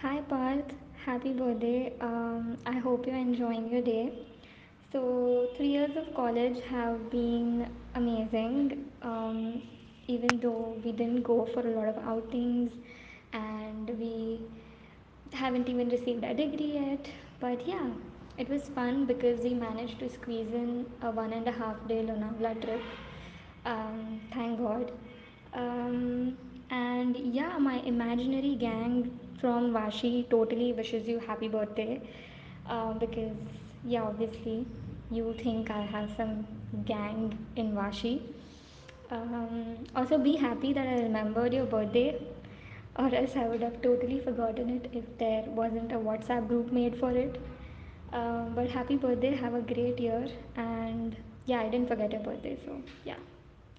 Hi Parth, happy birthday. Um, I hope you're enjoying your day. So, three years of college have been amazing, um, even though we didn't go for a lot of outings and we haven't even received our degree yet. But yeah, it was fun because we managed to squeeze in a one and a half day Lonavala trip. Um, thank God. My imaginary gang from Vashi totally wishes you happy birthday. Um, because yeah, obviously you think I have some gang in Vashi. Um, also, be happy that I remembered your birthday, or else I would have totally forgotten it if there wasn't a WhatsApp group made for it. Um, but happy birthday, have a great year, and yeah, I didn't forget your birthday, so yeah.